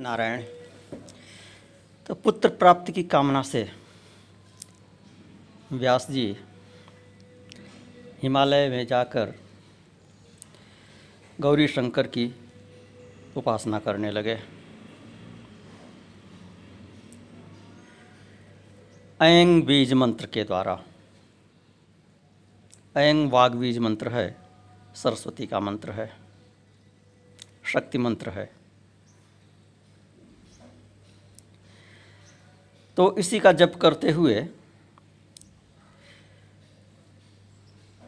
नारायण तो पुत्र प्राप्ति की कामना से व्यास जी हिमालय में जाकर गौरी शंकर की उपासना करने लगे। अयंग बीज मंत्र के द्वारा ऐंग वाग बीज मंत्र है, सरस्वती का मंत्र है, शक्ति मंत्र है। तो इसी का जप करते हुए,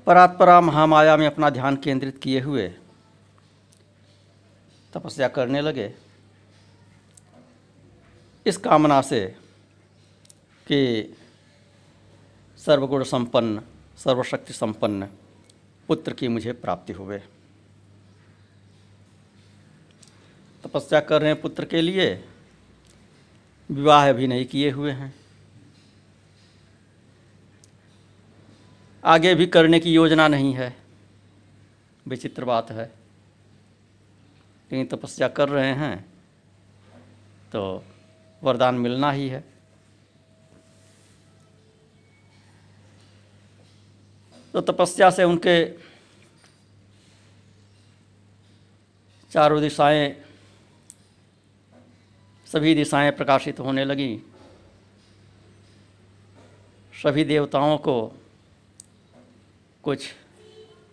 परात्परा महामाया में अपना ध्यान केंद्रित किए हुए, तपस्या करने लगे। इस कामना से कि सर्वगुण संपन्न, सर्वशक्ति संपन्न पुत्र की मुझे प्राप्ति हुए तपस्या कर रहे हैं पुत्र के लिए विवाह भी नहीं किए हुए हैं। आगे भी करने की योजना नहीं है। विचित्र बात है। लेकिन तपस्या कर रहे हैं तो वरदान मिलना ही है। तो तपस्या से उनके चारों दिशाएँ सभी दिशाएँ प्रकाशित होने लगीं। सभी देवताओं को कुछ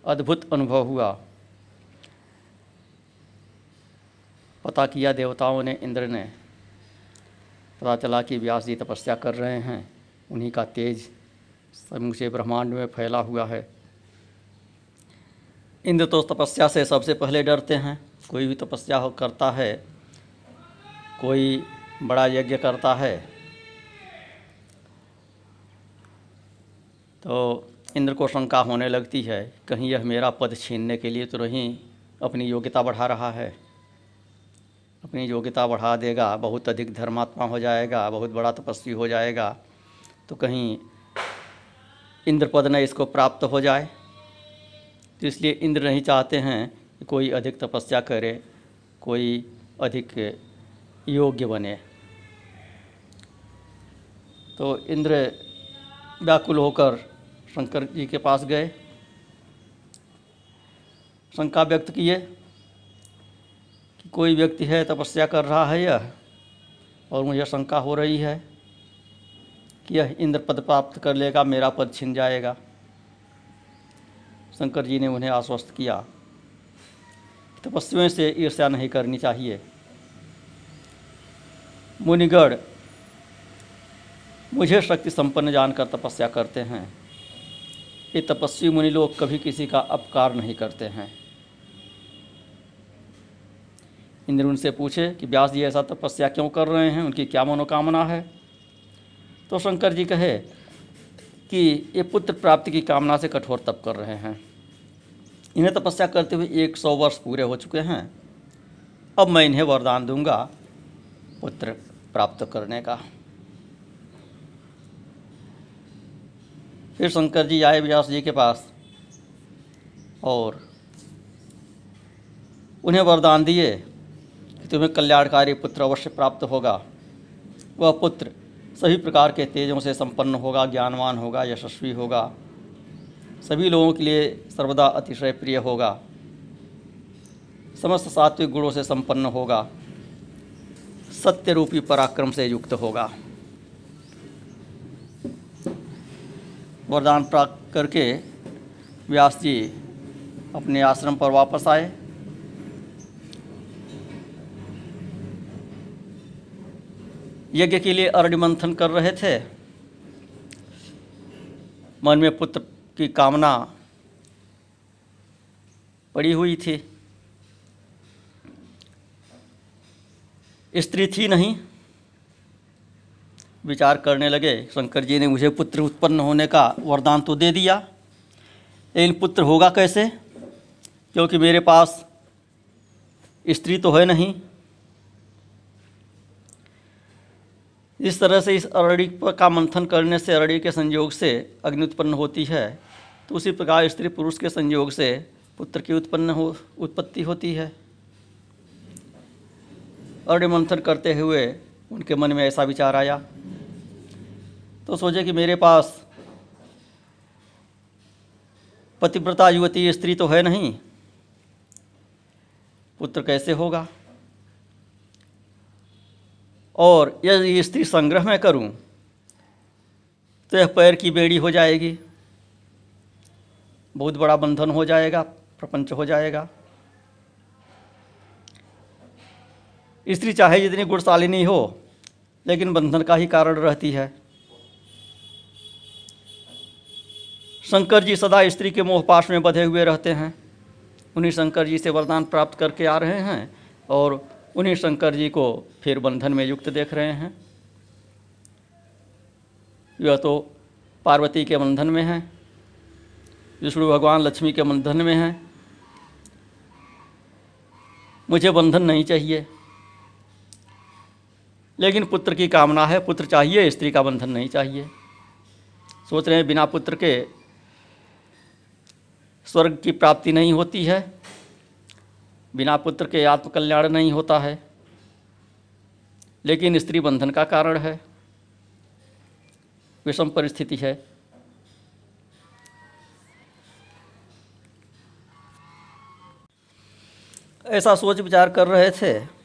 अद्भुत अनुभव हुआ। पता किया देवताओं ने इंद्र ने। पता चला कि व्यास जी तपस्या कर रहे हैं। उन्हीं का तेज समूचे ब्रह्मांड में फैला हुआ है। इंद्र तो तपस्या से सबसे पहले डरते हैं। कोई भी तपस्या हो करता है कोई बड़ा यज्ञ करता है। तो इंद्र को शंका होने लगती है, कहीं यह मेरा पद छीनने के लिए तो नहीं, अपनी योग्यता बढ़ा रहा है। अपनी योग्यता बढ़ा देगा, बहुत अधिक धर्मात्मा हो जाएगा, बहुत बड़ा तपस्वी हो जाएगा तो कहीं इंद्र पद न इसको प्राप्त हो जाए। तो इसलिए इंद्र नहीं चाहते हैं कि कोई अधिक तपस्या करे, कोई अधिक योग्य बने। तो इंद्र व्याकुल होकर शंकर जी के पास गए। शंका व्यक्त किए कि कोई व्यक्ति है, तपस्या कर रहा है यह? और मुझे शंका हो रही है कि यह इंद्र पद प्राप्त कर लेगा, मेरा पद छिन जाएगा। शंकर जी ने उन्हें आश्वस्त किया तपस्वियों से ईर्ष्या नहीं करनी चाहिए। मुनिगढ़, मुझे शक्ति संपन्न जानकर तपस्या करते हैं। ये तपस्वी मुनि लोग कभी किसी का अपकार नहीं करते हैं। इंद्र उनसे पूछे कि, व्यास जी, ऐसा तपस्या क्यों कर रहे हैं? उनकी क्या मनोकामना है? तो शंकर जी कहे कि, ये पुत्र प्राप्ति की कामना से कठोर तप कर रहे हैं। इन्हें तपस्या करते हुए एक सौ वर्ष पूरे हो चुके हैं। अब मैं इन्हें वरदान दूँगा, पुत्र। प्राप्त करने का। फिर शंकर जी आए व्यास जी के पास और उन्हें वरदान दिए कि तुम्हें कल्याणकारी पुत्र अवश्य प्राप्त होगा। वह पुत्र सभी प्रकार के तेजों से संपन्न होगा, ज्ञानवान होगा, यशस्वी होगा। सभी लोगों के लिए सर्वदा अतिशय प्रिय होगा। समस्त सात्विक गुणों से संपन्न होगा। सत्य रूपी पराक्रम से युक्त होगा। वरदान प्राप्त करके व्यास जी अपने आश्रम पर वापस आए। यज्ञ के लिए अरण्य मंथन कर रहे थे। मन में पुत्र की कामना पड़ी हुई थी। स्त्री थी नहीं। विचार करने लगे, शंकर जी ने मुझे पुत्र उत्पन्न होने का वरदान तो दे दिया। लेकिन पुत्र होगा कैसे? क्योंकि मेरे पास स्त्री तो है नहीं। इस तरह से इस अरड़ी का मंथन करने से, अरड़ी के संयोग से अग्नि उत्पन्न होती है तो उसी प्रकार स्त्री पुरुष के संयोग से पुत्र की उत्पन्न हो, उत्पत्ति होती है। मंथन करते हुए उनके मन में ऐसा विचार आया। तो सोचे कि मेरे पास पतिव्रता युवती स्त्री तो है नहीं, पुत्र कैसे होगा? और यदि स्त्री संग्रह में करूँ तो यह पैर की बेड़ी हो जाएगी, बहुत बड़ा बंधन हो जाएगा, प्रपंच हो जाएगा। स्त्री चाहे जितनी गुणशालिनी हो, लेकिन बंधन का ही कारण रहती है। शंकर जी सदा स्त्री के मोहपाश में बधे हुए रहते हैं। उन्हीं शंकर जी से वरदान प्राप्त करके आ रहे हैं और उन्हीं शंकर जी को फिर बंधन में युक्त देख रहे हैं। यह तो पार्वती के बंधन में है, विष्णु भगवान लक्ष्मी के बंधन में है। मुझे बंधन नहीं चाहिए। लेकिन पुत्र की कामना है, पुत्र चाहिए, स्त्री का बंधन नहीं चाहिए। सोच रहे हैं, बिना पुत्र के स्वर्ग की प्राप्ति नहीं होती है, बिना पुत्र के आत्मकल्याण नहीं होता है। लेकिन स्त्री बंधन का कारण है, विषम परिस्थिति है। ऐसा सोच विचार कर रहे थे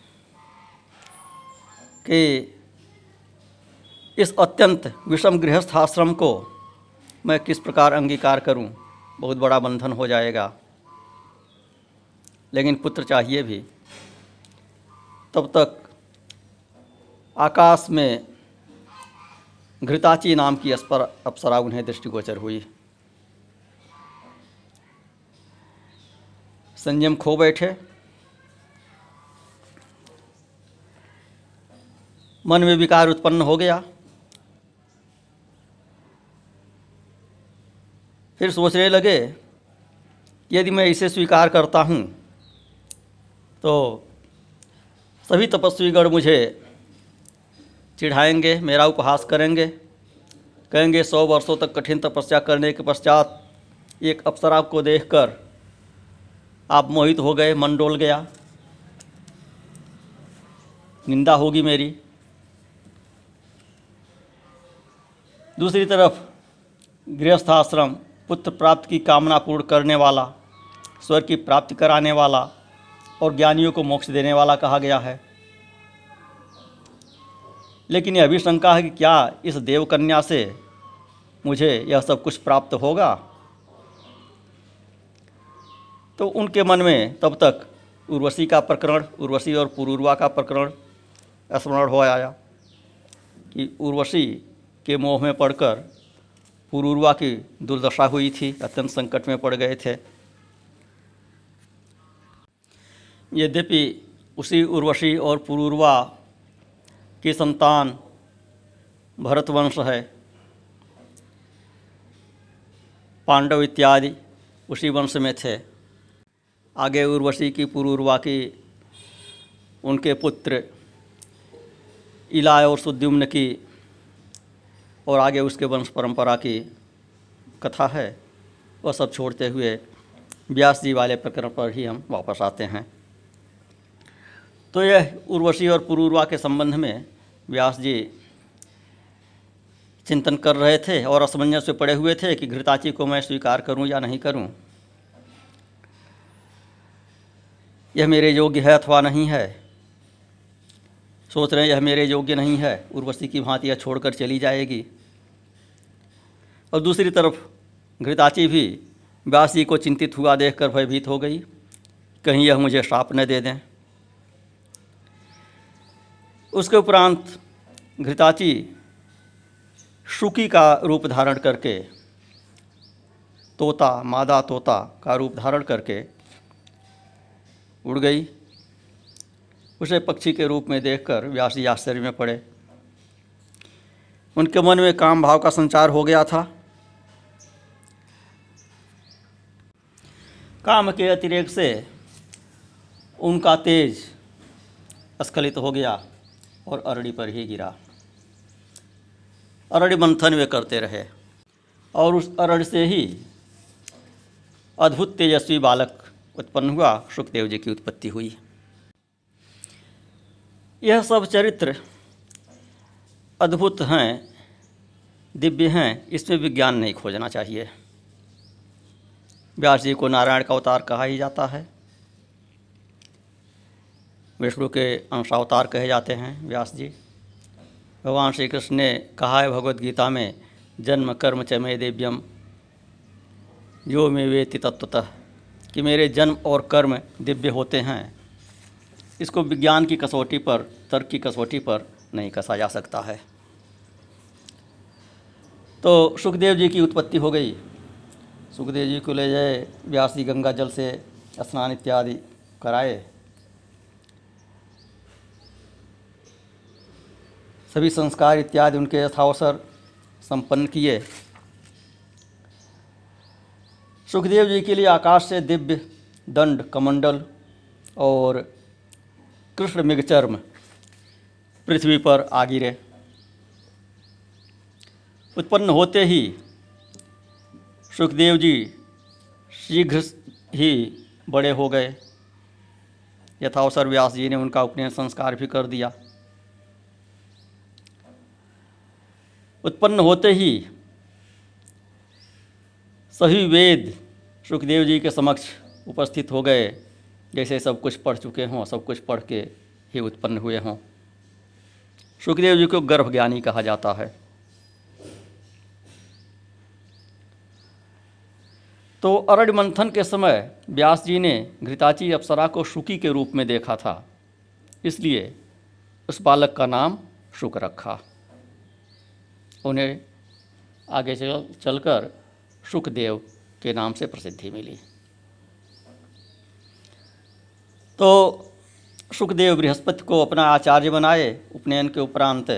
कि इस अत्यंत विषम गृहस्थ आश्रम को मैं किस प्रकार अंगीकार करूँ? बहुत बड़ा बंधन हो जाएगा। लेकिन पुत्र चाहिए भी। तब तक आकाश में घृताची नाम की अस्पर अप्सरा उन्हें दृष्टिगोचर हुई। संयम खो बैठे। मन में विकार उत्पन्न हो गया। फिर सोचने लगे, यदि मैं इसे स्वीकार करता हूँ तो सभी तपस्वीगण मुझे चिढ़ाएँगे, मेरा उपहास करेंगे, कहेंगे, सौ वर्षों तक कठिन तपस्या करने के पश्चात एक अप्सरा को देखकर आप मोहित हो गए, मन डोल गया। निंदा होगी मेरी। दूसरी तरफ़ गृहस्थाश्रम, पुत्र प्राप्त की कामना पूर्ण करने वाला स्वर्ग की प्राप्ति कराने वाला और ज्ञानियों को मोक्ष देने वाला कहा गया है। लेकिन यह भी शंका है कि क्या इस देवकन्या से मुझे यह सब कुछ प्राप्त होगा? तो उनके मन में तब तक उर्वशी का प्रकरण, उर्वशी और पुरूर्वा का प्रकरण स्मरण हो आया कि उर्वशी के मोह में पड़कर पुरूर्वा की दुर्दशा हुई थी, अत्यंत संकट में पड़ गए थे। यद्यपि उसी उर्वशी और पुरूर्वा की संतान भरतवंश है, पांडव इत्यादि उसी वंश में थे। आगे उर्वशी की पुरूर्वा की उनके पुत्र इलाय और सुद्युम्न की और आगे उसके वंश परंपरा की कथा है, वह सब छोड़ते हुए व्यास जी वाले प्रकरण पर ही हम वापस आते हैं। तो यह उर्वशी और पुरूर्वा के संबंध में व्यास जी चिंतन कर रहे थे और असमंजस में पड़े हुए थे कि घृताची को मैं स्वीकार करूँ या नहीं करूँ। यह मेरे योग्य है अथवा नहीं है सोच रहे हैं, यह मेरे योग्य नहीं है, उर्वशी की भांति यह छोड़कर चली जाएगी। और दूसरी तरफ़, घृताची भी व्यास जी को चिंतित हुआ देखकर भयभीत हो गई। कहीं यह मुझे श्राप न दे दें। उसके उपरांत, घृताची शुकी का रूप धारण करके, तोता, मादा तोता का रूप धारण करके उड़ गई। उसे पक्षी के रूप में देखकर व्यास जी आश्चर्य में पड़े। उनके मन में काम भाव का संचार हो गया था। काम के अतिरेक से उनका तेज स्खलित हो गया और अरड़ी पर ही गिरा। अरड़ी मंथन वे करते रहे और उस अरड़ से ही अद्भुत तेजस्वी बालक उत्पन्न हुआ। सुखदेव जी की उत्पत्ति हुई। यह सब चरित्र अद्भुत हैं, दिव्य हैं, इसमें विज्ञान नहीं खोजना चाहिए। व्यास जी को नारायण का अवतार कहा ही जाता है। विष्णु के अंशावतार कहे जाते हैं व्यास जी। भगवान श्री कृष्ण ने कहा है भगवत गीता में, जन्म कर्म च मे दिव्यम जो मे वेति तत्वतः कि मेरे जन्म और कर्म दिव्य होते हैं। इसको विज्ञान की कसौटी पर, तर्क की कसौटी पर नहीं कसा जा सकता है। तो सुखदेव जी की उत्पत्ति हो गई। सुखदेव जी को ले जाए, व्यास जी गंगा जल से स्नान इत्यादि कराए। सभी संस्कार इत्यादि उनके यथावसर संपन्न किए। सुखदेव जी के लिए आकाश से दिव्य दंड, कमंडल और कृष्ण मृगचर्म पृथ्वी पर आ गिरे उत्पन्न होते ही सुखदेव जी शीघ्र ही बड़े हो गए। यथावसर व्यास जी ने उनका उपनयन संस्कार भी कर दिया। उत्पन्न होते ही सभी वेद सुखदेव जी के समक्ष उपस्थित हो गए। जैसे सब कुछ पढ़ चुके हों, सब कुछ पढ़ के ही उत्पन्न हुए हों। सुखदेव जी को गर्भ ज्ञानी कहा जाता है। तो अरण्य मंथन के समय व्यास जी ने घृताची अप्सरा को शुकी के रूप में देखा था। इसलिए उस बालक का नाम शुक रखा। उन्हें आगे चल चलकर सुखदेव के नाम से प्रसिद्धि मिली। तो सुखदेव बृहस्पति को अपना आचार्य बनाए उपनयन के उपरांत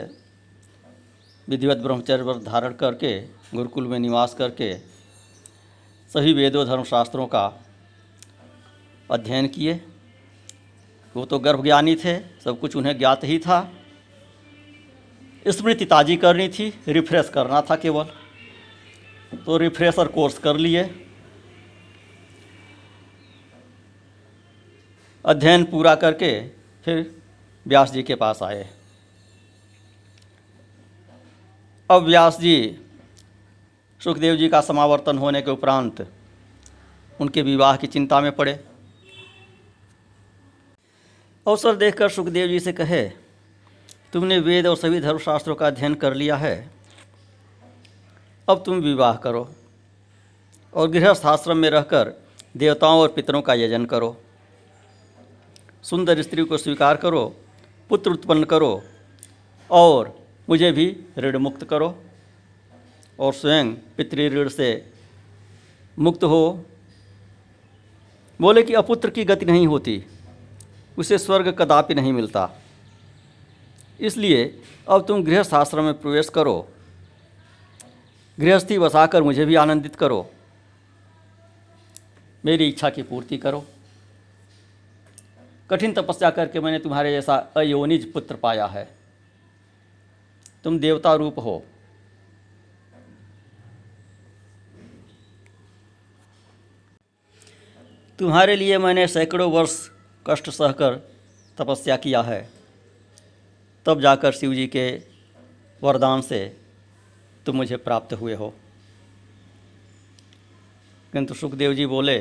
विधिवत ब्रह्मचर्य व्रत धारण करके, गुरुकुल में निवास करके सभी वेदों, धर्मशास्त्रों का अध्ययन किए। वो तो गर्भज्ञानी थे, सब कुछ उन्हें ज्ञात ही था। स्मृति ताजी करनी थी, रिफ्रेश करना था केवल। तो रिफ्रेशर कोर्स कर लिए। अध्ययन पूरा करके फिर व्यास जी के पास आए। अब व्यास जी सुखदेव जी का समावर्तन होने के उपरांत उनके विवाह की चिंता में पड़े। अवसर देखकर सुखदेव जी से कहे, तुमने वेद और सभी धर्मशास्त्रों का अध्ययन कर लिया है। अब तुम विवाह करो और गृहस्थ आश्रम में रहकर देवताओं और पितरों का यजन करो। सुंदर स्त्री को स्वीकार करो, पुत्र उत्पन्न करो और मुझे भी ऋण मुक्त करो और स्वयं पितृ ऋण से मुक्त हो। बोले कि अपुत्र की गति नहीं होती, उसे स्वर्ग कदापि नहीं मिलता। इसलिए अब तुम गृहस्थ आश्रम में प्रवेश करो, गृहस्थी बसाकर मुझे भी आनंदित करो। मेरी इच्छा की पूर्ति करो। कठिन तपस्या करके मैंने तुम्हारे जैसा अयोनिज पुत्र पाया है। तुम देवता रूप हो। तुम्हारे लिए मैंने सैकड़ों वर्ष कष्ट सहकर तपस्या किया है। तब जाकर शिव जी के वरदान से तुम मुझे प्राप्त हुए हो। किंतु सुखदेव जी बोले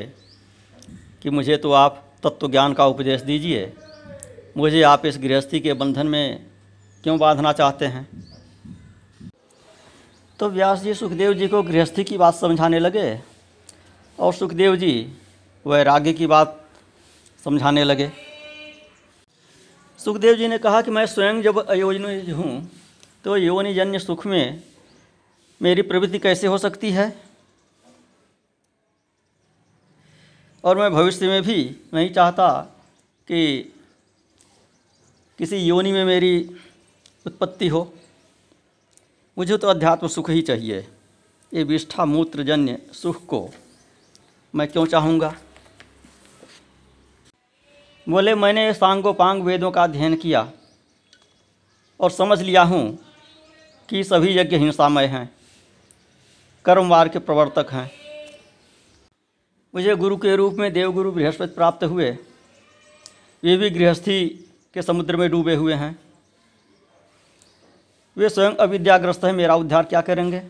कि मुझे तो आप तत्व ज्ञान का उपदेश दीजिए। मुझे आप इस गृहस्थी के बंधन में क्यों बांधना चाहते हैं? तो व्यास जी सुखदेव जी को गृहस्थी की बात समझाने लगे और सुखदेव जी वैराग्य की बात समझाने लगे। सुखदेव जी ने कहा कि मैं स्वयं जब अयोजन हूँ तो योनिजन्य सुख में मेरी प्रवृत्ति कैसे हो सकती है? और मैं भविष्य में भी नहीं चाहता कि किसी योनि में मेरी उत्पत्ति हो। मुझे तो अध्यात्म सुख ही चाहिए। ये विष्ठा मूत्रजन्य सुख को मैं क्यों चाहूँगा? बोले, मैंने सांगोपांग वेदों का अध्ययन किया और समझ लिया हूँ कि सभी यज्ञ हिंसामय हैं, कर्मवार के प्रवर्तक हैं। मुझे गुरु के रूप में देवगुरु बृहस्पति प्राप्त हुए। वे भी गृहस्थी के समुद्र में डूबे हुए हैं। वे स्वयं अविद्याग्रस्त है, मेरा उद्धार क्या करेंगे?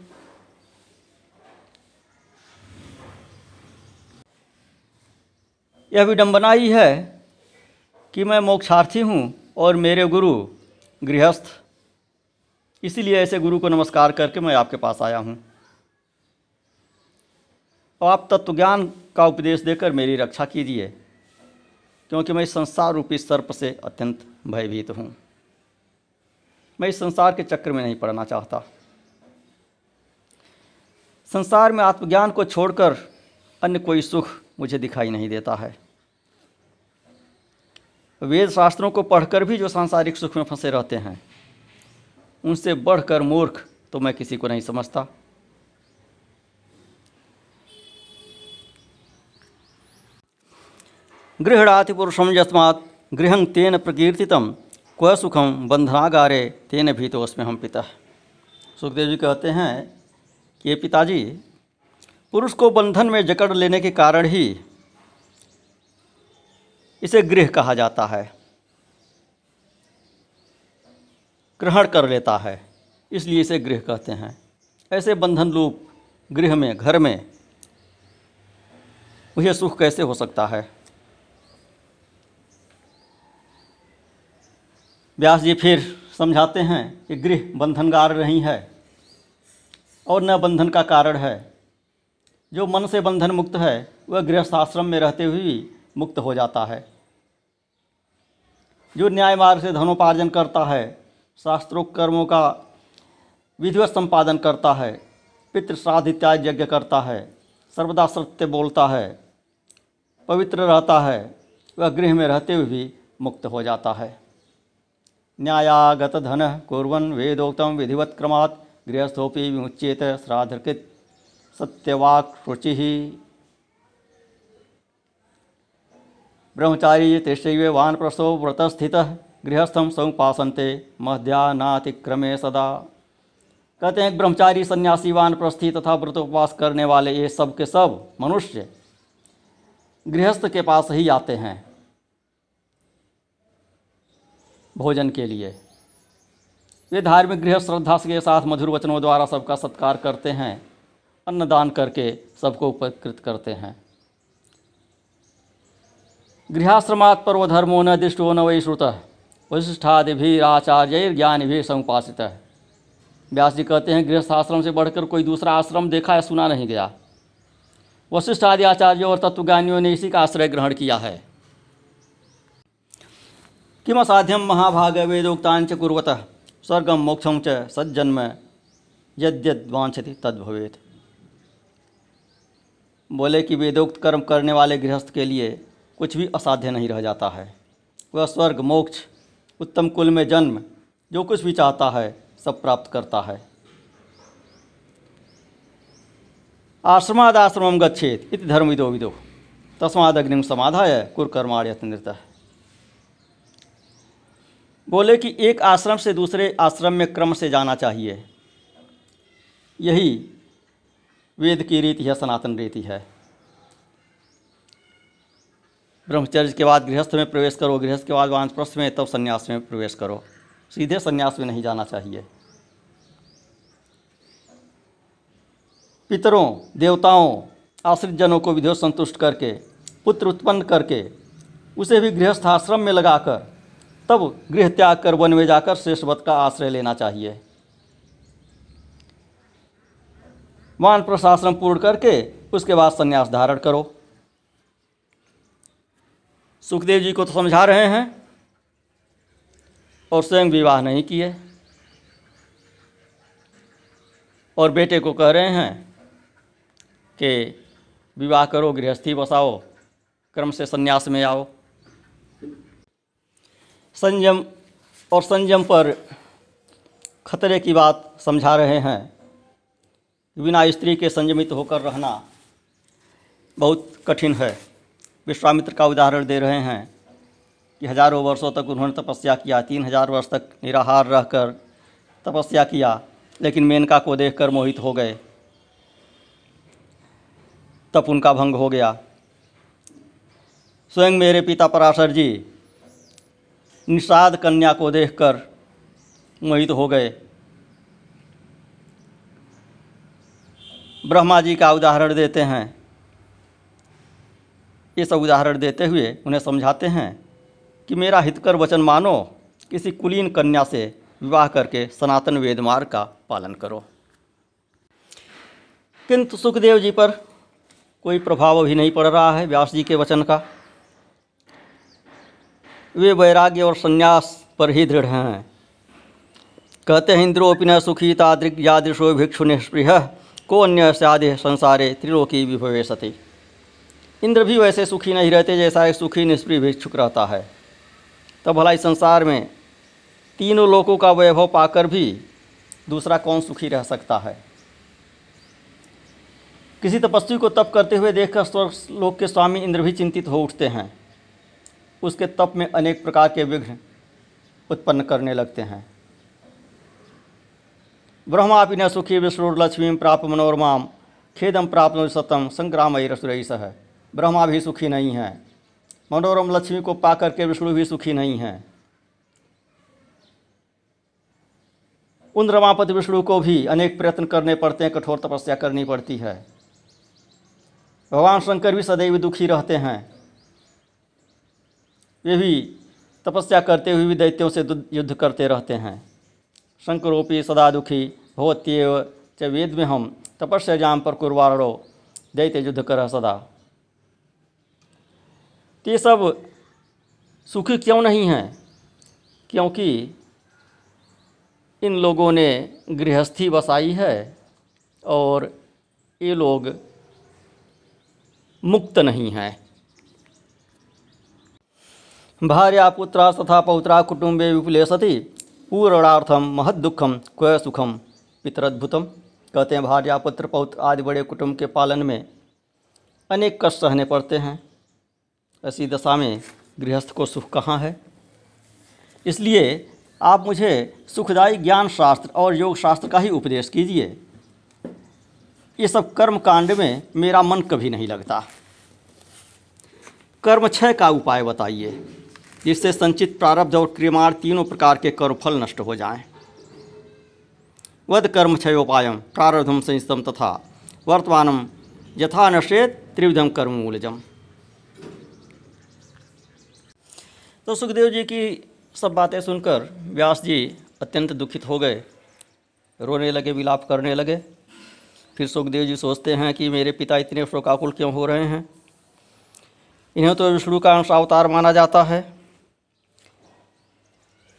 यह विडंबना ही है कि मैं मोक्षार्थी हूँ और मेरे गुरु गृहस्थ। इसीलिए ऐसे गुरु को नमस्कार करके मैं आपके पास आया हूँ। आप तत्वज्ञान का उपदेश देकर मेरी रक्षा कीजिए, क्योंकि मैं संसार रूपी सर्प से अत्यंत भयभीत हूँ। मैं इस संसार के चक्र में नहीं पड़ना चाहता। संसार में आत्मज्ञान को छोड़कर अन्य कोई सुख मुझे दिखाई नहीं देता है। वेद शास्त्रों को पढ़कर भी जो सांसारिक सुख में फंसे रहते हैं, उनसे बढ़कर मूर्ख तो मैं किसी को नहीं समझता। गृहणाति पुरुषम यस्मात् गृहं तेन प्रकीर्तितम क्व सुखम बंधनागारे तेन भी भीतोस्मे हम पिता। सुखदेव जी कहते हैं कि ये पिताजी, पुरुष को बंधन में जकड़ लेने के कारण ही इसे गृह कहा जाता है। ग्रहण कर लेता है, इसलिए इसे गृह कहते हैं। ऐसे बंधन रूप गृह में, घर में मुझे सुख कैसे हो सकता है? व्यास जी फिर समझाते हैं कि गृह बंधनगार नहीं है और न बंधन का कारण है। जो मन से बंधन मुक्त है, वह गृहस्थ आश्रम में रहते हुए भी मुक्त हो जाता है। जो न्याय मार्ग से धनोपार्जन करता है शास्त्रोक्त कर्मों का विधिवत संपादन करता है पितृ श्राद्ध इत्यादि यज्ञ करता है, सर्वदा सत्य बोलता है, पवित्र रहता है, वह गृह में रहते हुए भी मुक्त हो जाता है। न्यायागत धन कुर्वन वेदोक्तम विधिवत क्रमात् गृहस्थोपि विमुच्येत श्राद्धकृत सत्यवाक शुचि ब्रह्मचारी तिष्ठैव वानप्रस्थो व्रतस्थितः गृहस्थम समुपासनते मध्यानातिक्रमे सदा। कहते हैं, ब्रह्मचारी सन्यासी, वानप्रस्थी तथा व्रत उपवास करने वाले ये सब के सब मनुष्य गृहस्थ के पास ही आते हैं। भोजन के लिए। वे धार्मिक गृह श्रद्धा के साथ मधुर वचनों द्वारा सबका सत्कार करते हैं, अन्नदान करके सबको उपकृत करते हैं। गृहाश्रमात् पर्व धर्मो न दिष्टो न वै श्रुत वशिष्ठादि भी आचार्य ज्ञान भी समुपासित। है व्यास जी कहते हैं गृहस्थ आश्रम से बढ़कर कोई दूसरा आश्रम देखा या सुना नहीं गया। वशिष्ठ आदि आचार्यों और तत्वज्ञानियों ने इसी का आश्रय ग्रहण किया है। किम असाध्यम महाभाग वेदोक्तांच कुर्वत? स्वर्गम मोक्षम च सज्जन्म यद्यद वांछति तद बोले कि वेदोक्त कर्म करने वाले गृहस्थ के लिए कुछ भी असाध्य नहीं रह जाता है। वह स्वर्ग, मोक्ष, उत्तम कुल में जन्म, जो कुछ भी चाहता है, सब प्राप्त करता है। आश्रमाद आश्रम गच्छेत इति धर्म विदो तस्माद अग्निम समाधाय कुरकर्माण्य नृत बोले कि एक आश्रम से दूसरे आश्रम में क्रम से जाना चाहिए। यही वेद की रीति है, सनातन रीति है। ब्रह्मचर्य के बाद गृहस्थ में प्रवेश करो, गृहस्थ के बाद वानप्रस्थ में, तब संन्यास में प्रवेश करो। सीधे संन्यास में नहीं जाना चाहिए। पितरों, देवताओं आश्रित जनों को विधिवत संतुष्ट करके, पुत्र उत्पन्न करके, उसे भी गृहस्थ आश्रम में लगाकर तब गृह त्याग कर वन में जाकर श्रेष्ठवत का आश्रय लेना चाहिए। मान प्रशासन पूर्ण करके उसके बाद संन्यास धारण करो। सुखदेव जी को तो समझा रहे हैं और स्वयं विवाह नहीं किए। और बेटे को कह रहे हैं कि विवाह करो, गृहस्थी बसाओ, क्रम से संन्यास में आओ। संयम और संयम पर खतरे की बात समझा रहे हैं। बिना स्त्री के संयमित होकर रहना बहुत कठिन है। विश्वामित्र का उदाहरण दे रहे हैं कि हज़ारों वर्षों तक उन्होंने तपस्या किया, तीन हज़ार वर्ष तक निराहार रहकर तपस्या किया, लेकिन मेनका को देखकर मोहित हो गए। तप उनका भंग हो गया। स्वयं मेरे पिता पराशर जी निषाद कन्या को देखकर मोहित हो गए। ब्रह्मा जी का उदाहरण देते हैं। ये सब उदाहरण देते हुए उन्हें समझाते हैं कि मेरा हितकर वचन मानो, किसी कुलीन कन्या से विवाह करके सनातन वेद मार्ग का पालन करो। किंतु सुखदेव जी पर कोई प्रभाव अभी नहीं पड़ रहा है व्यास जी के वचन का। वे वैराग्य और संन्यास पर ही दृढ़ हैं। कहते हैं इंद्रोपि न सुखी तादृग यादृशो भिक्षु निष्पृह को अन्य स्यादे संसारे त्रिलोकी विभवे सती इंद्र भी वैसे सुखी नहीं रहते, जैसा एक सुखी निष्प्रिय भिक्षुक रहता है। तब भला इस संसार में तीनों लोगों का वैभव पाकर भी दूसरा कौन सुखी रह सकता है? किसी तपस्वी को तप करते हुए देखकर स्वर्ग लोक के स्वामी इंद्र भी चिंतित हो उठते हैं। उसके तप में अनेक प्रकार के विघ्न उत्पन्न करने लगते हैं। ब्रह्मापि न सुखी, विष्णु, लक्ष्मी प्राप्त मनोरमाम, खेदम, प्राप्त, सतम संग्राम रसुरई सह। ब्रह्मा भी सुखी नहीं है। मनोरम, लक्ष्मी को पा करके विष्णु भी सुखी नहीं हैं। उन रमापति विष्णु को भी अनेक प्रयत्न करने पड़ते हैं, कठोर तपस्या करनी पड़ती है। भगवान शंकर भी सदैव दुखी रहते हैं। वे भी तपस्या करते हुए भी दैत्यों से युद्ध करते रहते हैं। शंकरोपी सदा दुखी भवत्येव च वेद में हम तपस्या जाम पर कुरवारो दैत्य युद्ध कर सदा। तो ये सब सुखी क्यों नहीं हैं? क्योंकि इन लोगों ने गृहस्थी बसाई है और ये लोग मुक्त नहीं हैं। भार्या पुत्रा तथा पौत्रा कुटुंबे विपुले सती पूर्णार्थम महद दुखम क्व सुखम पितरद्भुतम कहते हैं, भार्या पुत्र पौत्र आदि बड़े कुटुंब के पालन में अनेक कष्ट सहने पड़ते हैं। ऐसी दशा में गृहस्थ को सुख कहाँ है? इसलिए आप मुझे सुखदायी ज्ञान शास्त्र और योग शास्त्र का ही उपदेश कीजिए। ये सब कर्म कांड में मेरा मन कभी नहीं लगता। कर्म क्षय का उपाय बताइए। जिससे संचित प्रारब्ध और क्रियमाण तीनों प्रकार के कर्मफल नष्ट हो जाएँ। वध कर्म क्षयोपायम प्रारब्धम संस्तम तथा वर्तमानम यथा नशेत त्रिविधम कर्म मूलजम। तो सुखदेव जी की सब बातें सुनकर व्यास जी अत्यंत दुखित हो गए, रोने लगे, विलाप करने लगे। फिर सुखदेव जी सोचते हैं कि मेरे पिता इतने शोकाकुल क्यों हो रहे हैं? इन्हें तो विष्णु का अंश अवतार माना जाता है।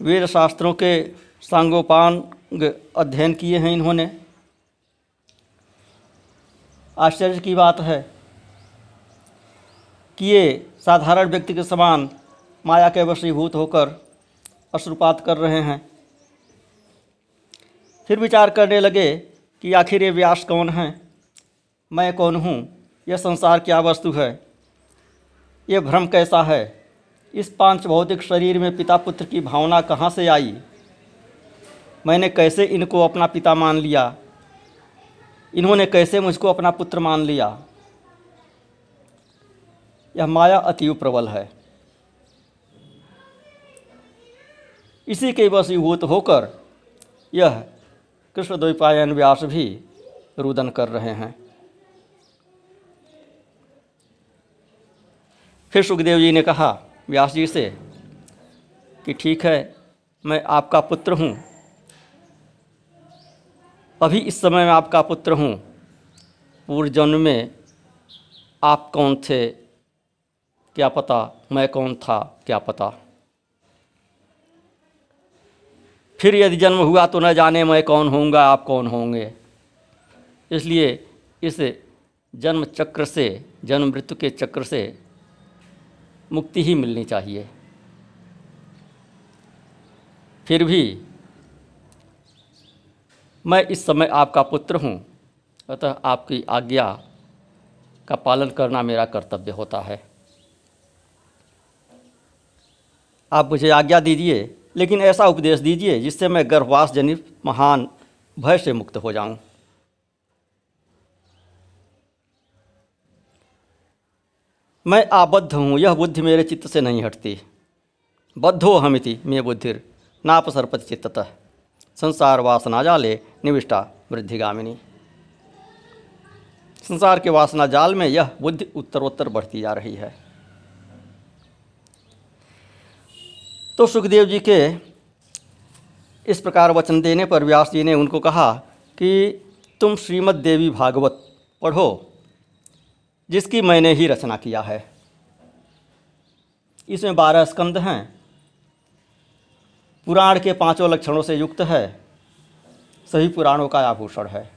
वेद शास्त्रों के सांगोपांग अध्ययन किए हैं इन्होंने। आश्चर्य की बात है कि ये साधारण व्यक्ति के समान माया के वशीभूत होकर अश्रुपात कर रहे हैं। फिर विचार करने लगे कि आखिर ये व्यास कौन है? मैं कौन हूँ? यह संसार क्या वस्तु है? ये भ्रम कैसा है? इस पाँच भौतिक शरीर में पिता पुत्र की भावना कहाँ से आई? मैंने कैसे इनको अपना पिता मान लिया? इन्होंने कैसे मुझको अपना पुत्र मान लिया? यह माया अतीव प्रबल है। इसी के वशीभूत होकर यह कृष्ण द्वैपायन व्यास भी रुदन कर रहे हैं। फिर सुखदेव जी ने कहा व्यास जी से कि ठीक है, मैं आपका पुत्र हूँ। अभी इस समय मैं आपका पुत्र हूँ। पूर्व जन्म में आप कौन थे? क्या पता मैं कौन था? क्या पता। फिर यदि जन्म हुआ तो न जाने मैं कौन होऊँगा, आप कौन होंगे। इसलिए इस जन्म चक्र से, जन्म मृत्यु के चक्र से मुक्ति ही मिलनी चाहिए। फिर भी मैं इस समय आपका पुत्र हूँ, अतः आपकी आज्ञा का पालन करना मेरा कर्तव्य होता है। आप मुझे आज्ञा दीजिए, लेकिन ऐसा उपदेश दीजिए जिससे मैं गर्भवास जनित महान भय से मुक्त हो जाऊँ। मैं आबद्ध हूँ, यह बुद्धि मेरे चित्त से नहीं हटती। बद्धो हमिति मे बुद्धिर नापसरपति चित्ततः संसार वासना जाले, निविष्टा वृद्धिगामिनी। संसार के वासना जाल में यह बुद्धि उत्तरोत्तर बढ़ती जा रही है। तो सुखदेव जी के इस प्रकार वचन देने पर व्यास जी ने उनको कहा कि तुम श्रीमद् देवी भागवत पढ़ो। जिसकी मैंने ही रचना किया है। इसमें बारह स्कंद हैं। पुराण के पाँचों लक्षणों से युक्त है। सभी पुराणों का आभूषण है।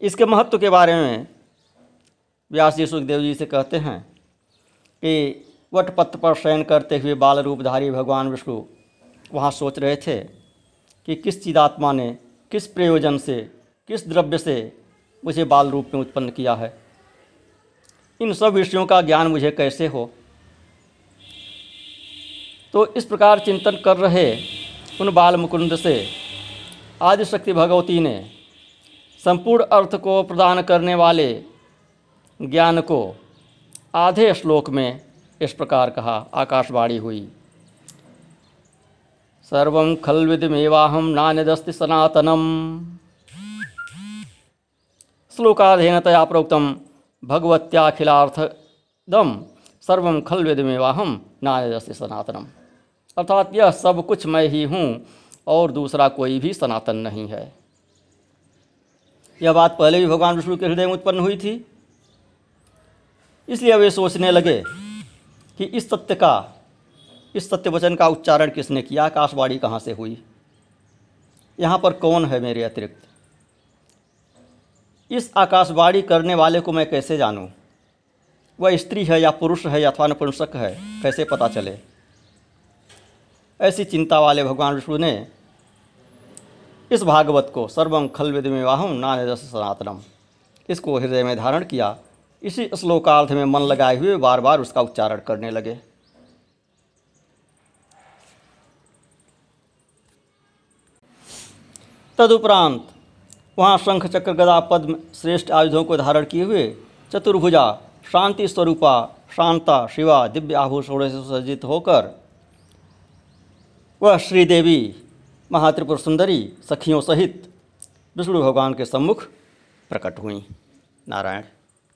इसके महत्व के बारे में व्यास जी सुखदेव जी से कहते हैं कि वटपत्र पर शयन करते हुए बाल रूपधारी भगवान विष्णु वहाँ सोच रहे थे कि किस चिदात्मा ने किस प्रयोजन से, किस द्रव्य से मुझे बाल रूप में उत्पन्न किया है। इन सब विषयों का ज्ञान मुझे कैसे हो? तो इस प्रकार चिंतन कर रहे उन बाल मुकुंद से आदिशक्ति भगवती ने संपूर्ण अर्थ को प्रदान करने वाले ज्ञान को आधे श्लोक में इस प्रकार कहा। आकाशवाणी हुई। सर्व खलविदमेवाहम नान्यदस्ति सनातनम। श्लोकाधीनतया प्रोक्तम भगवत्याखिलार्थदम सर्व खलविदमेवाहम नान्यदस्ति सनातनम। अर्थात यह सब कुछ मैं ही हूँ और दूसरा कोई भी सनातन नहीं है। यह बात पहले भी भगवान विष्णु के हृदय में उत्पन्न हुई थी। इसलिए वे सोचने लगे कि इस सत्य का, इस सत्य वचन का उच्चारण किसने किया? आकाशवाणी कहाँ से हुई? यहाँ पर कौन है मेरे अतिरिक्त? इस आकाशवाणी करने वाले को मैं कैसे जानूँ? वह स्त्री है या पुरुष है या अथवा नपुंसक है, कैसे पता चले? ऐसी चिंता वाले भगवान विष्णु ने इस भागवत को सर्वम खल विदमेवाहम नानदस सनातनम। इसको हृदय में धारण किया। इसी श्लोकार्थ में मन लगाए हुए बार बार उसका उच्चारण करने लगे। तदुपरांत वहाँ शंख चक्र गदा पद्म श्रेष्ठ आयुधों को धारण किए हुए चतुर्भुजा, शांति स्वरूपा, शांता, शिवा, दिव्य आभूषणों से सज्जित होकर वह श्रीदेवी, महात्रिपुर सुंदरी, सखियों सहित विष्णु भगवान के सम्मुख प्रकट हुई। नारायण।